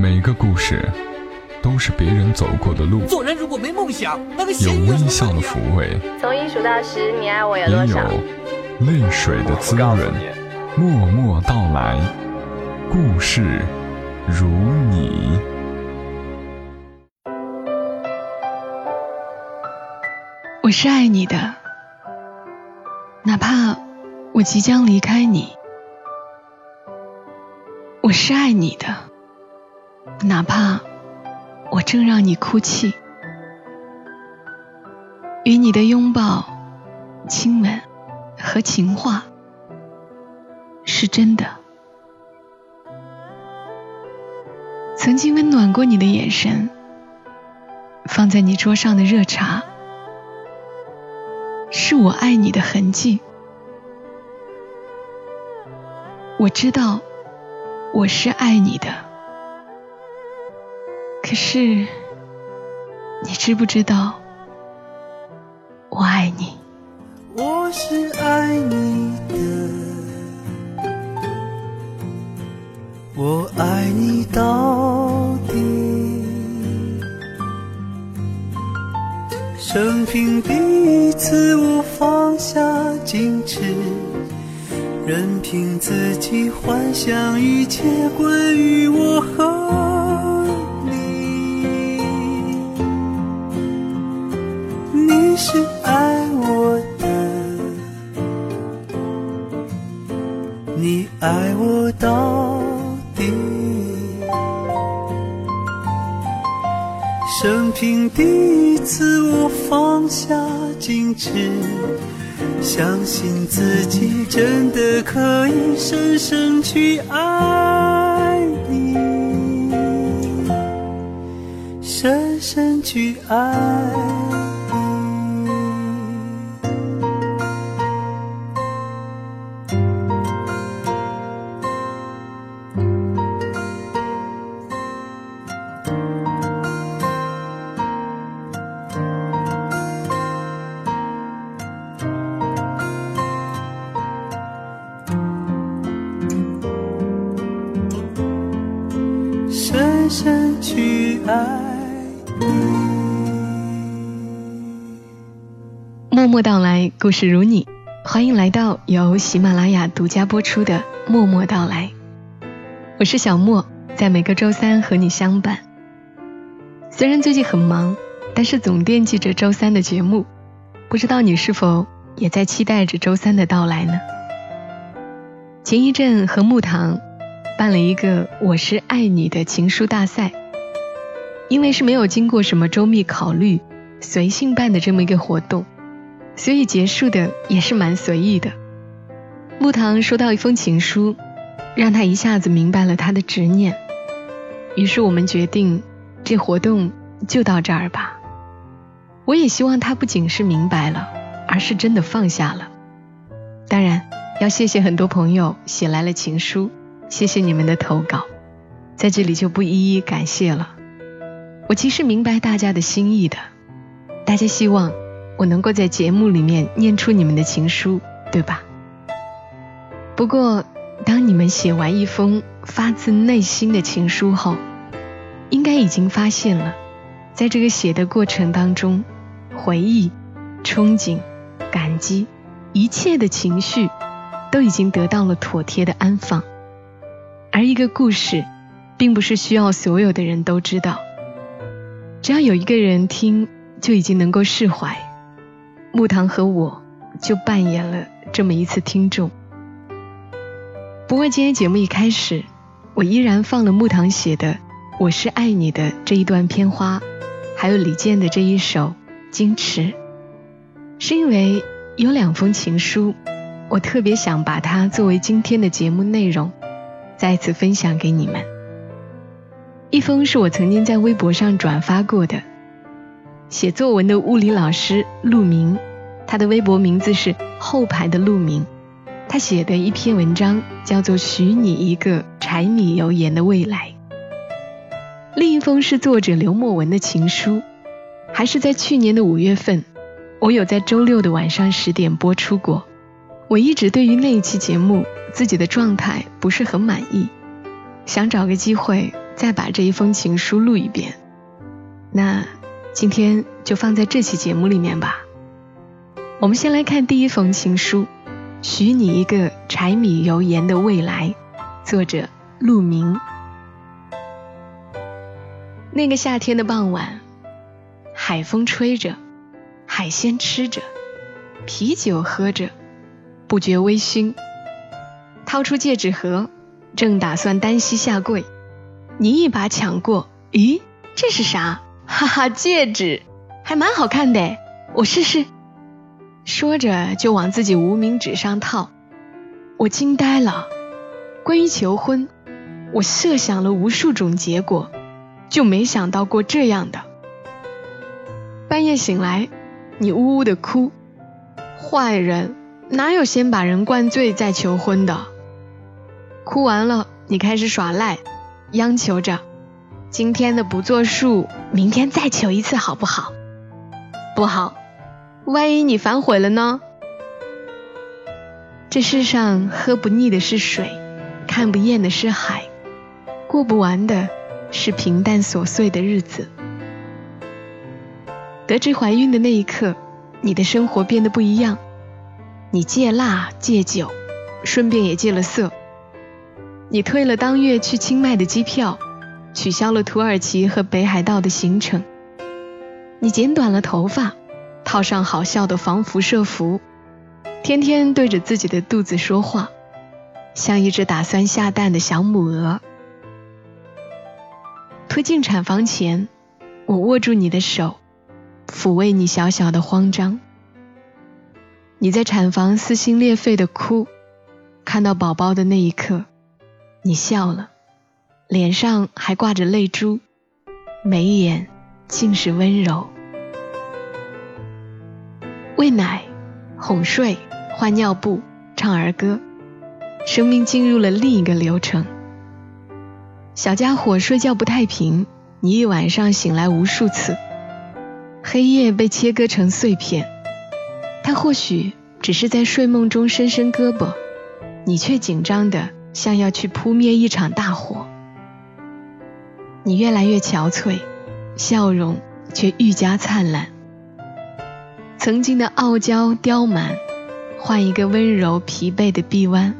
每个故事都是别人走过的路，做人如果没梦想，那个有微笑的抚慰，从一数到十，你爱我有多也？有泪水的滋润。默默到来，故事如你。我是爱你的，哪怕我即将离开你；我是爱你的，哪怕我正让你哭泣。与你的拥抱、亲吻和情话，是真的。曾经温暖过你的眼神，放在你桌上的热茶。是我爱你的痕迹。我知道我是爱你的，可是你知不知道我爱你？我是爱你的，我爱你到底。生平第一次，我放下矜持，任凭自己幻想一切关于我和只，相信自己真的可以深深去爱你，深深去爱。故事如你，欢迎来到由喜马拉雅独家播出的《默默到来》。我是小莫，在每个周三和你相伴。虽然最近很忙，但是总惦记着周三的节目。不知道你是否也在期待着周三的到来呢？前一阵和木糖办了一个“我是爱你”的情书大赛，因为是没有经过什么周密考虑，随性办的这么一个活动。所以结束的也是蛮随意的。木糖收到一封情书，让他一下子明白了他的执念。于是我们决定，这活动就到这儿吧。我也希望他不仅是明白了，而是真的放下了。当然，要谢谢很多朋友写来了情书，谢谢你们的投稿，在这里就不一一感谢了。我其实明白大家的心意的，大家希望。我能够在节目里面念出你们的情书，对吧？不过，当你们写完一封发自内心的情书后，应该已经发现了，在这个写的过程当中，回忆、憧憬、感激，一切的情绪都已经得到了妥帖的安放。而一个故事，并不是需要所有的人都知道，只要有一个人听，就已经能够释怀。木糖和我就扮演了这么一次听众。不过今天节目一开始，我依然放了木糖写的《我是爱你的》这一段片花，还有李健的这一首《矜持》，是因为有两封情书，我特别想把它作为今天的节目内容，再次分享给你们。一封是我曾经在微博上转发过的。写作文的物理老师陆明，他的微博名字是后排的陆明。他写的一篇文章叫做《许你一个柴米油盐的未来》。另一封是作者刘墨文的情书，还是在去年的五月份，我有在周六的晚上十点播出过。我一直对于那一期节目自己的状态不是很满意，想找个机会再把这一封情书录一遍。那今天就放在这期节目里面吧。我们先来看第一封情书，《许你一个柴米油盐的未来》，作者陆明。那个夏天的傍晚，海风吹着，海鲜吃着，啤酒喝着，不觉微醺。掏出戒指盒，正打算单膝下跪，你一把抢过。咦，这是啥？哈哈，戒指，还蛮好看的，我试试。说着就往自己无名指上套，我惊呆了。关于求婚，我设想了无数种结果，就没想到过这样的。半夜醒来，你呜呜的哭。坏人哪有先把人灌醉再求婚的？哭完了，你开始耍赖，央求着：“今天的不作数，明天再求一次好不好？”不好。万一你反悔了呢？这世上喝不腻的是水，看不厌的是海，过不完的是平淡琐碎的日子。得知怀孕的那一刻，你的生活变得不一样。你戒辣戒酒，顺便也戒了色。你退了当月去清迈的机票，取消了土耳其和北海道的行程。你剪短了头发。套上好笑的防辐射服，天天对着自己的肚子说话，像一只打算下蛋的小母鹅。推进产房前，我握住你的手，抚慰你小小的慌张。你在产房撕心裂肺的哭，看到宝宝的那一刻，你笑了，脸上还挂着泪珠，眉眼尽是温柔。喂奶、哄睡、换尿布、唱儿歌，生命进入了另一个流程。小家伙睡觉不太平，你一晚上醒来无数次，黑夜被切割成碎片。他或许只是在睡梦中伸伸胳膊，你却紧张的像要去扑灭一场大火。你越来越憔悴，笑容却愈加灿烂。曾经的傲娇刁蛮，换一个温柔疲惫的臂弯。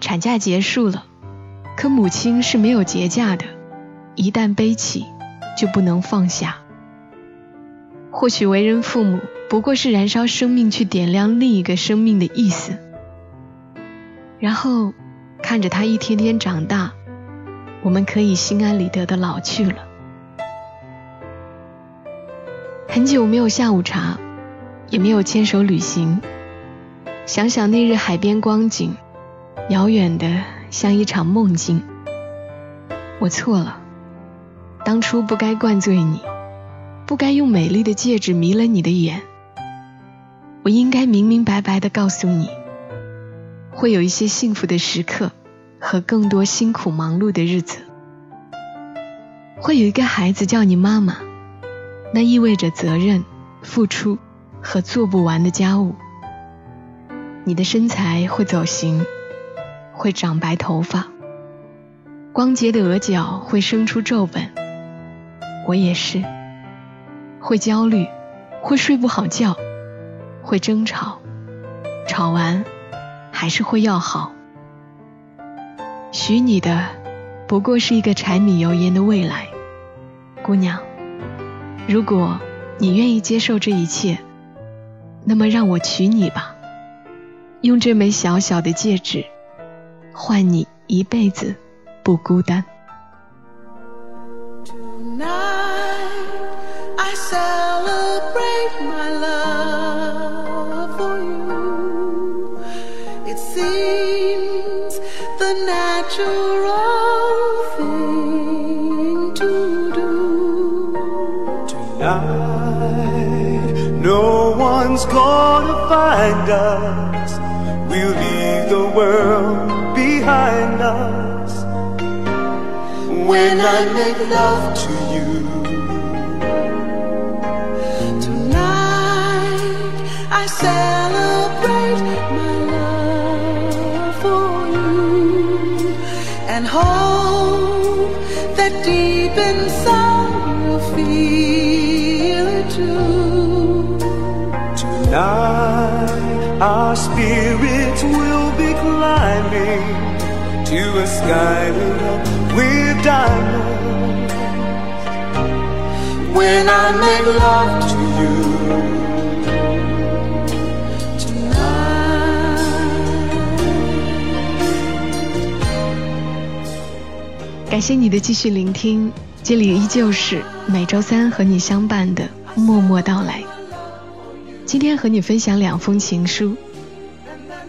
产假结束了，可母亲是没有节假的，一旦背起，就不能放下。或许为人父母，不过是燃烧生命去点亮另一个生命的意思。然后看着他一天天长大，我们可以心安理得的老去了。很久没有下午茶，也没有牵手旅行。想想那日海边光景，遥远的像一场梦境。我错了，当初不该灌醉你，不该用美丽的戒指迷了你的眼。我应该明明白白的告诉你，会有一些幸福的时刻和更多辛苦忙碌的日子。会有一个孩子叫你妈妈。那意味着责任、付出和做不完的家务。你的身材会走形，会长白头发，光洁的额角会生出皱纹。我也是，会焦虑，会睡不好觉，会争吵，吵完还是会要好。许你的不过是一个柴米油盐的未来，姑娘。如果你愿意接受这一切，那么让我娶你吧，用这枚小小的戒指换你一辈子不孤单。No find us. We'll leave the world behind us. When I make love to you. Tonight I celebrate my love for you and hope that deep inside you feel it too. Tonight, our spirits will be climbing to a sky lit up with diamonds. When I make love to you. tonight. 感谢你的继续聆听，这里依旧是每周三和你相伴的默默到来。今天和你分享两封情书。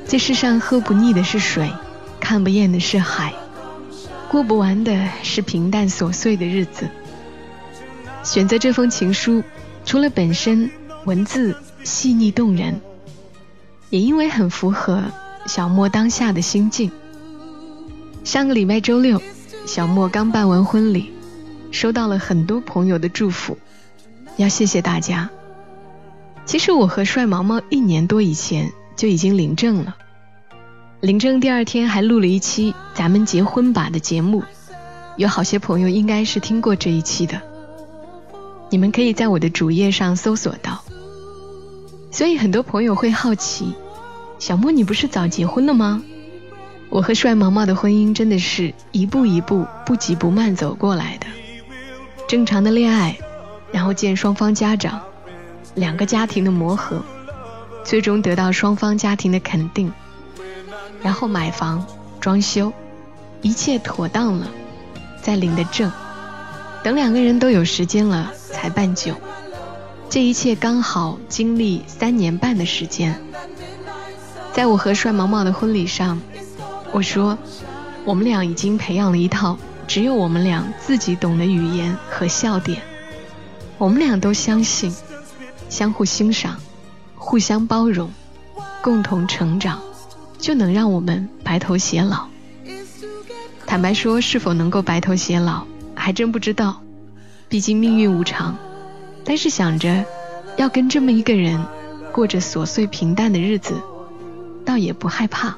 这世上喝不腻的是水，看不厌的是海，过不完的是平淡琐碎的日子。选择这封情书，除了本身文字细腻动人，也因为很符合小莫当下的心境。上个礼拜周六，小莫刚办完婚礼，收到了很多朋友的祝福，要谢谢大家。其实我和帅毛毛一年多以前就已经领证了，领证第二天还录了一期“咱们结婚吧”的节目，有好些朋友应该是听过这一期的，你们可以在我的主页上搜索到。所以很多朋友会好奇，小莫你不是早结婚了吗？我和帅毛毛的婚姻真的是一步一步不急不慢走过来的，正常的恋爱，然后见双方家长。两个家庭的磨合，最终得到双方家庭的肯定，然后买房、装修，一切妥当了，再领的证，等两个人都有时间了才办酒，这一切刚好经历三年半的时间。在我和帅毛毛的婚礼上，我说，我们俩已经培养了一套只有我们俩自己懂的语言和笑点，我们俩都相信。相互欣赏，互相包容，共同成长，就能让我们白头偕老。坦白说，是否能够白头偕老，还真不知道，毕竟命运无常。但是想着要跟这么一个人过着琐碎平淡的日子，倒也不害怕。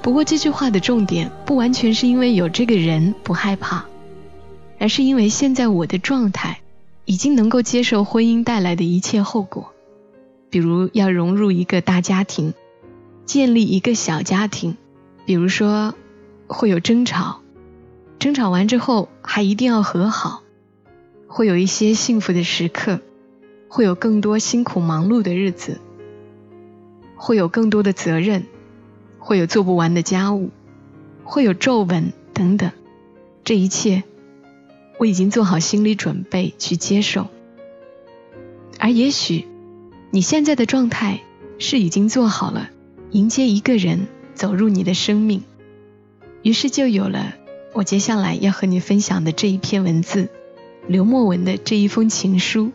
不过这句话的重点，不完全是因为有这个人不害怕，而是因为现在我的状态。已经能够接受婚姻带来的一切后果，比如要融入一个大家庭，建立一个小家庭，比如说会有争吵，争吵完之后还一定要和好，会有一些幸福的时刻，会有更多辛苦忙碌的日子，会有更多的责任，会有做不完的家务，会有皱纹等等，这一切。我已经做好心理准备去接受，而也许你现在的状态是已经做好了迎接一个人走入你的生命，于是就有了我接下来要和你分享的这一篇文字，刘墨文的这一封情书。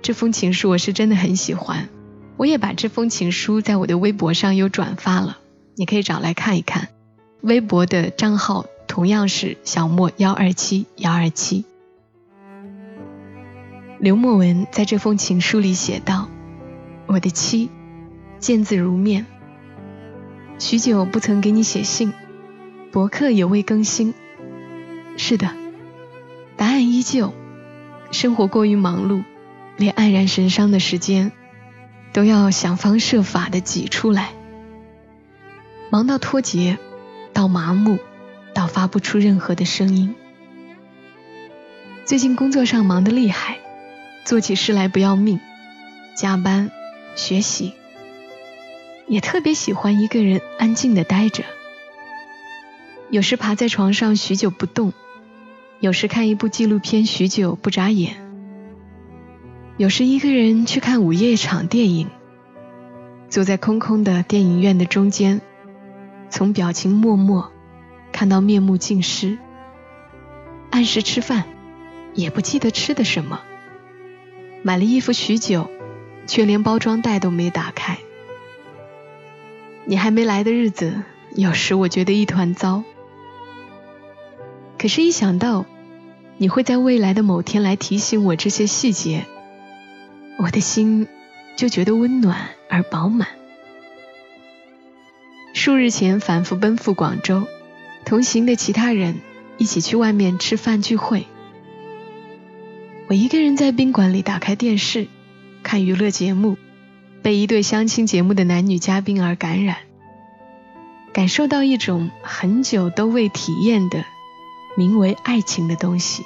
这封情书我是真的很喜欢，我也把这封情书在我的微博上有转发了，你可以找来看一看，微博的账号。同样是小莫幺二七幺二七。刘墨文在这封情书里写道：“我的妻，见字如面。许久不曾给你写信，博客也未更新。是的，答案依旧。生活过于忙碌，连黯然神伤的时间都要想方设法的挤出来，忙到脱节，到麻木。”到发不出任何的声音。最近工作上忙得厉害，做起事来不要命，加班、学习，也特别喜欢一个人安静的待着。有时趴在床上许久不动，有时看一部纪录片许久不眨眼，有时一个人去看午夜场电影，坐在空空的电影院的中间，从表情默默。看到面目尽失，按时吃饭，也不记得吃的什么。买了衣服许久，却连包装袋都没打开。你还没来的日子，有时我觉得一团糟。可是，一想到你会在未来的某天来提醒我这些细节，我的心就觉得温暖而饱满。数日前反复奔赴广州。同行的其他人一起去外面吃饭聚会。我一个人在宾馆里打开电视，看娱乐节目，被一对相亲节目的男女嘉宾而感染，感受到一种很久都未体验的，名为爱情的东西。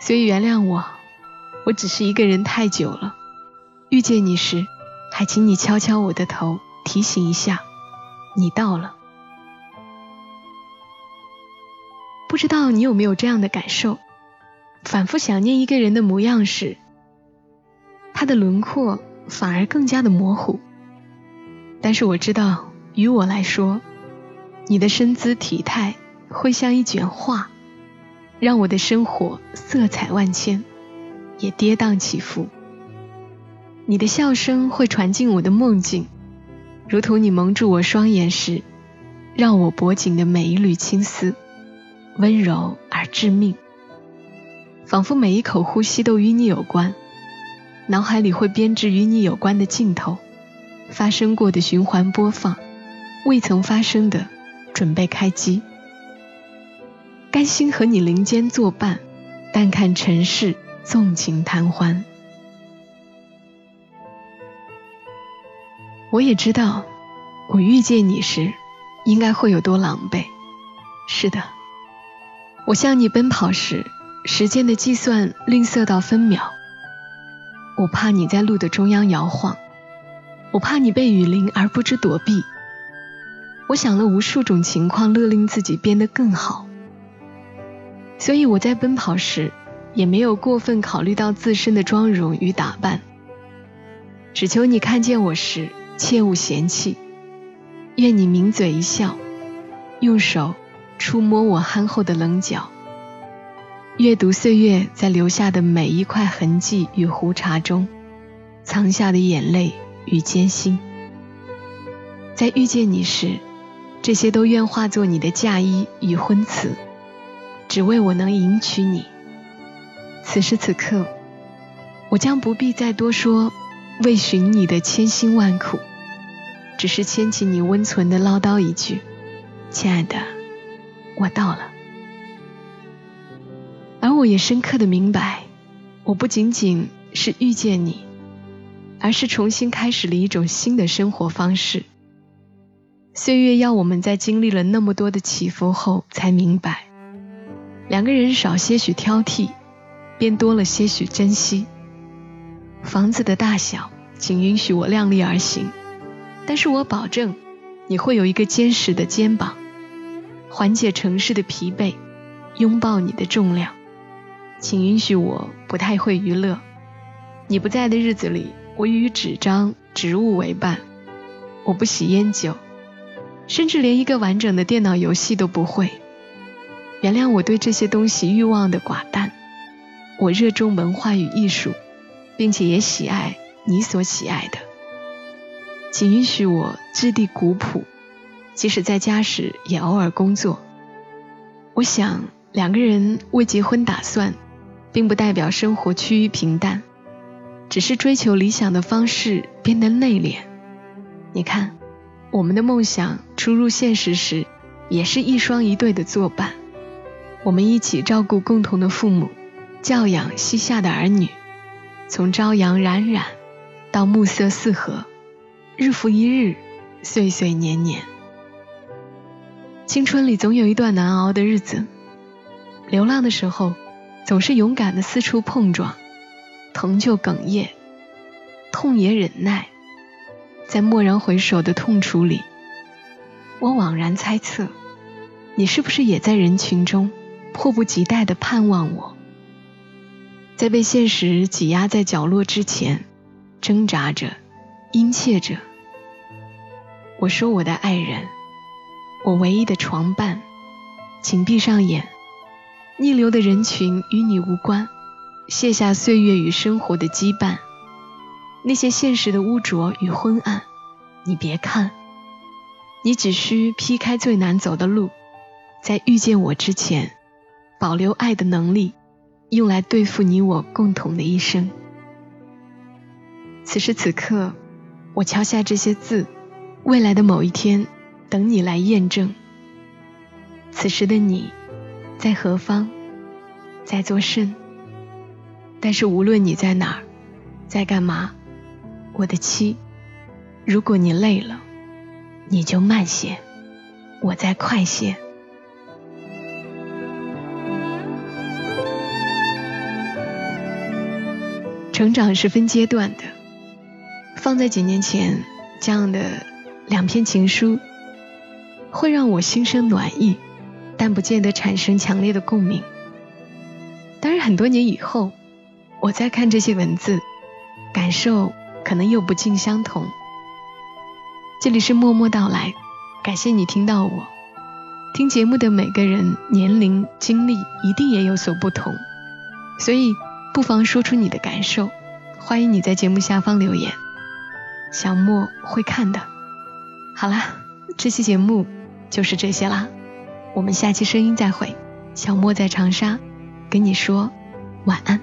所以原谅我，我只是一个人太久了。遇见你时，还请你敲敲我的头，提醒一下，你到了。不知道你有没有这样的感受？反复想念一个人的模样时，他的轮廓反而更加的模糊。但是我知道，于我来说，你的身姿体态会像一卷画。让我的生活色彩万千，也跌宕起伏。你的笑声会传进我的梦境，如同你蒙住我双眼时，让我脖颈的每一缕青丝，温柔而致命。仿佛每一口呼吸都与你有关，脑海里会编织与你有关的镜头，发生过的循环播放，未曾发生的准备开机。甘心和你林间作伴，但看尘世纵情贪欢。我也知道，我遇见你时，应该会有多狼狈。是的，我向你奔跑时，时间的计算吝啬到分秒。我怕你在路的中央摇晃，我怕你被雨淋而不知躲避。我想了无数种情况，勒令自己变得更好。所以我在奔跑时，也没有过分考虑到自身的妆容与打扮。只求你看见我时，切勿嫌弃。愿你抿嘴一笑，用手触摸我憨厚的棱角，阅读岁月在留下的每一块痕迹与胡茬中，藏下的眼泪与艰辛。在遇见你时，这些都愿化作你的嫁衣与婚词。只为我能迎娶你。此时此刻，我将不必再多说为寻你的千辛万苦，只是牵起你温存的唠叨一句：“亲爱的，我到了。”而我也深刻的明白，我不仅仅是遇见你，而是重新开始了一种新的生活方式。岁月要我们在经历了那么多的起伏后，才明白。两个人少些许挑剔，便多了些许珍惜。房子的大小，请允许我量力而行，但是我保证，你会有一个坚实的肩膀，缓解城市的疲惫，拥抱你的重量。请允许我不太会娱乐，你不在的日子里，我与纸张、植物为伴。我不喜烟酒，甚至连一个完整的电脑游戏都不会。原谅我对这些东西欲望的寡淡。我热衷文化与艺术，并且也喜爱你所喜爱的。请允许我质地古朴，即使在家时也偶尔工作。我想两个人为结婚打算，并不代表生活趋于平淡，只是追求理想的方式变得内敛。你看，我们的梦想初入现实时，也是一双一对的作伴。我们一起照顾共同的父母，教养膝下的儿女，从朝阳冉冉到暮色四合，日复一日，岁岁年年。青春里总有一段难熬的日子，流浪的时候，总是勇敢的四处碰撞，疼就哽咽，痛也忍耐，在蓦然回首的痛楚里，我惘然猜测，你是不是也在人群中？迫不及待的盼望我，在被现实挤压在角落之前，挣扎着，殷切着。我说我的爱人，我唯一的床伴，请闭上眼。逆流的人群与你无关，卸下岁月与生活的羁绊，那些现实的污浊与昏暗，你别看。你只需劈开最难走的路，在遇见我之前。保留爱的能力，用来对付你我共同的一生。此时此刻，我敲下这些字，未来的某一天，等你来验证。此时的你，在何方，在做甚。但是无论你在哪儿，在干嘛，我的妻，如果你累了，你就慢些，我再快些。成长是分阶段的，放在几年前，这样的两篇情书，会让我心生暖意，但不见得产生强烈的共鸣。当然，很多年以后，我再看这些文字，感受可能又不尽相同。这里是默默到来，感谢你听到我。听节目的每个人年龄、经历一定也有所不同，所以。不妨说出你的感受，欢迎你在节目下方留言，小莫会看的。好啦，这期节目就是这些啦，我们下期声音再会。小莫在长沙，跟你说晚安。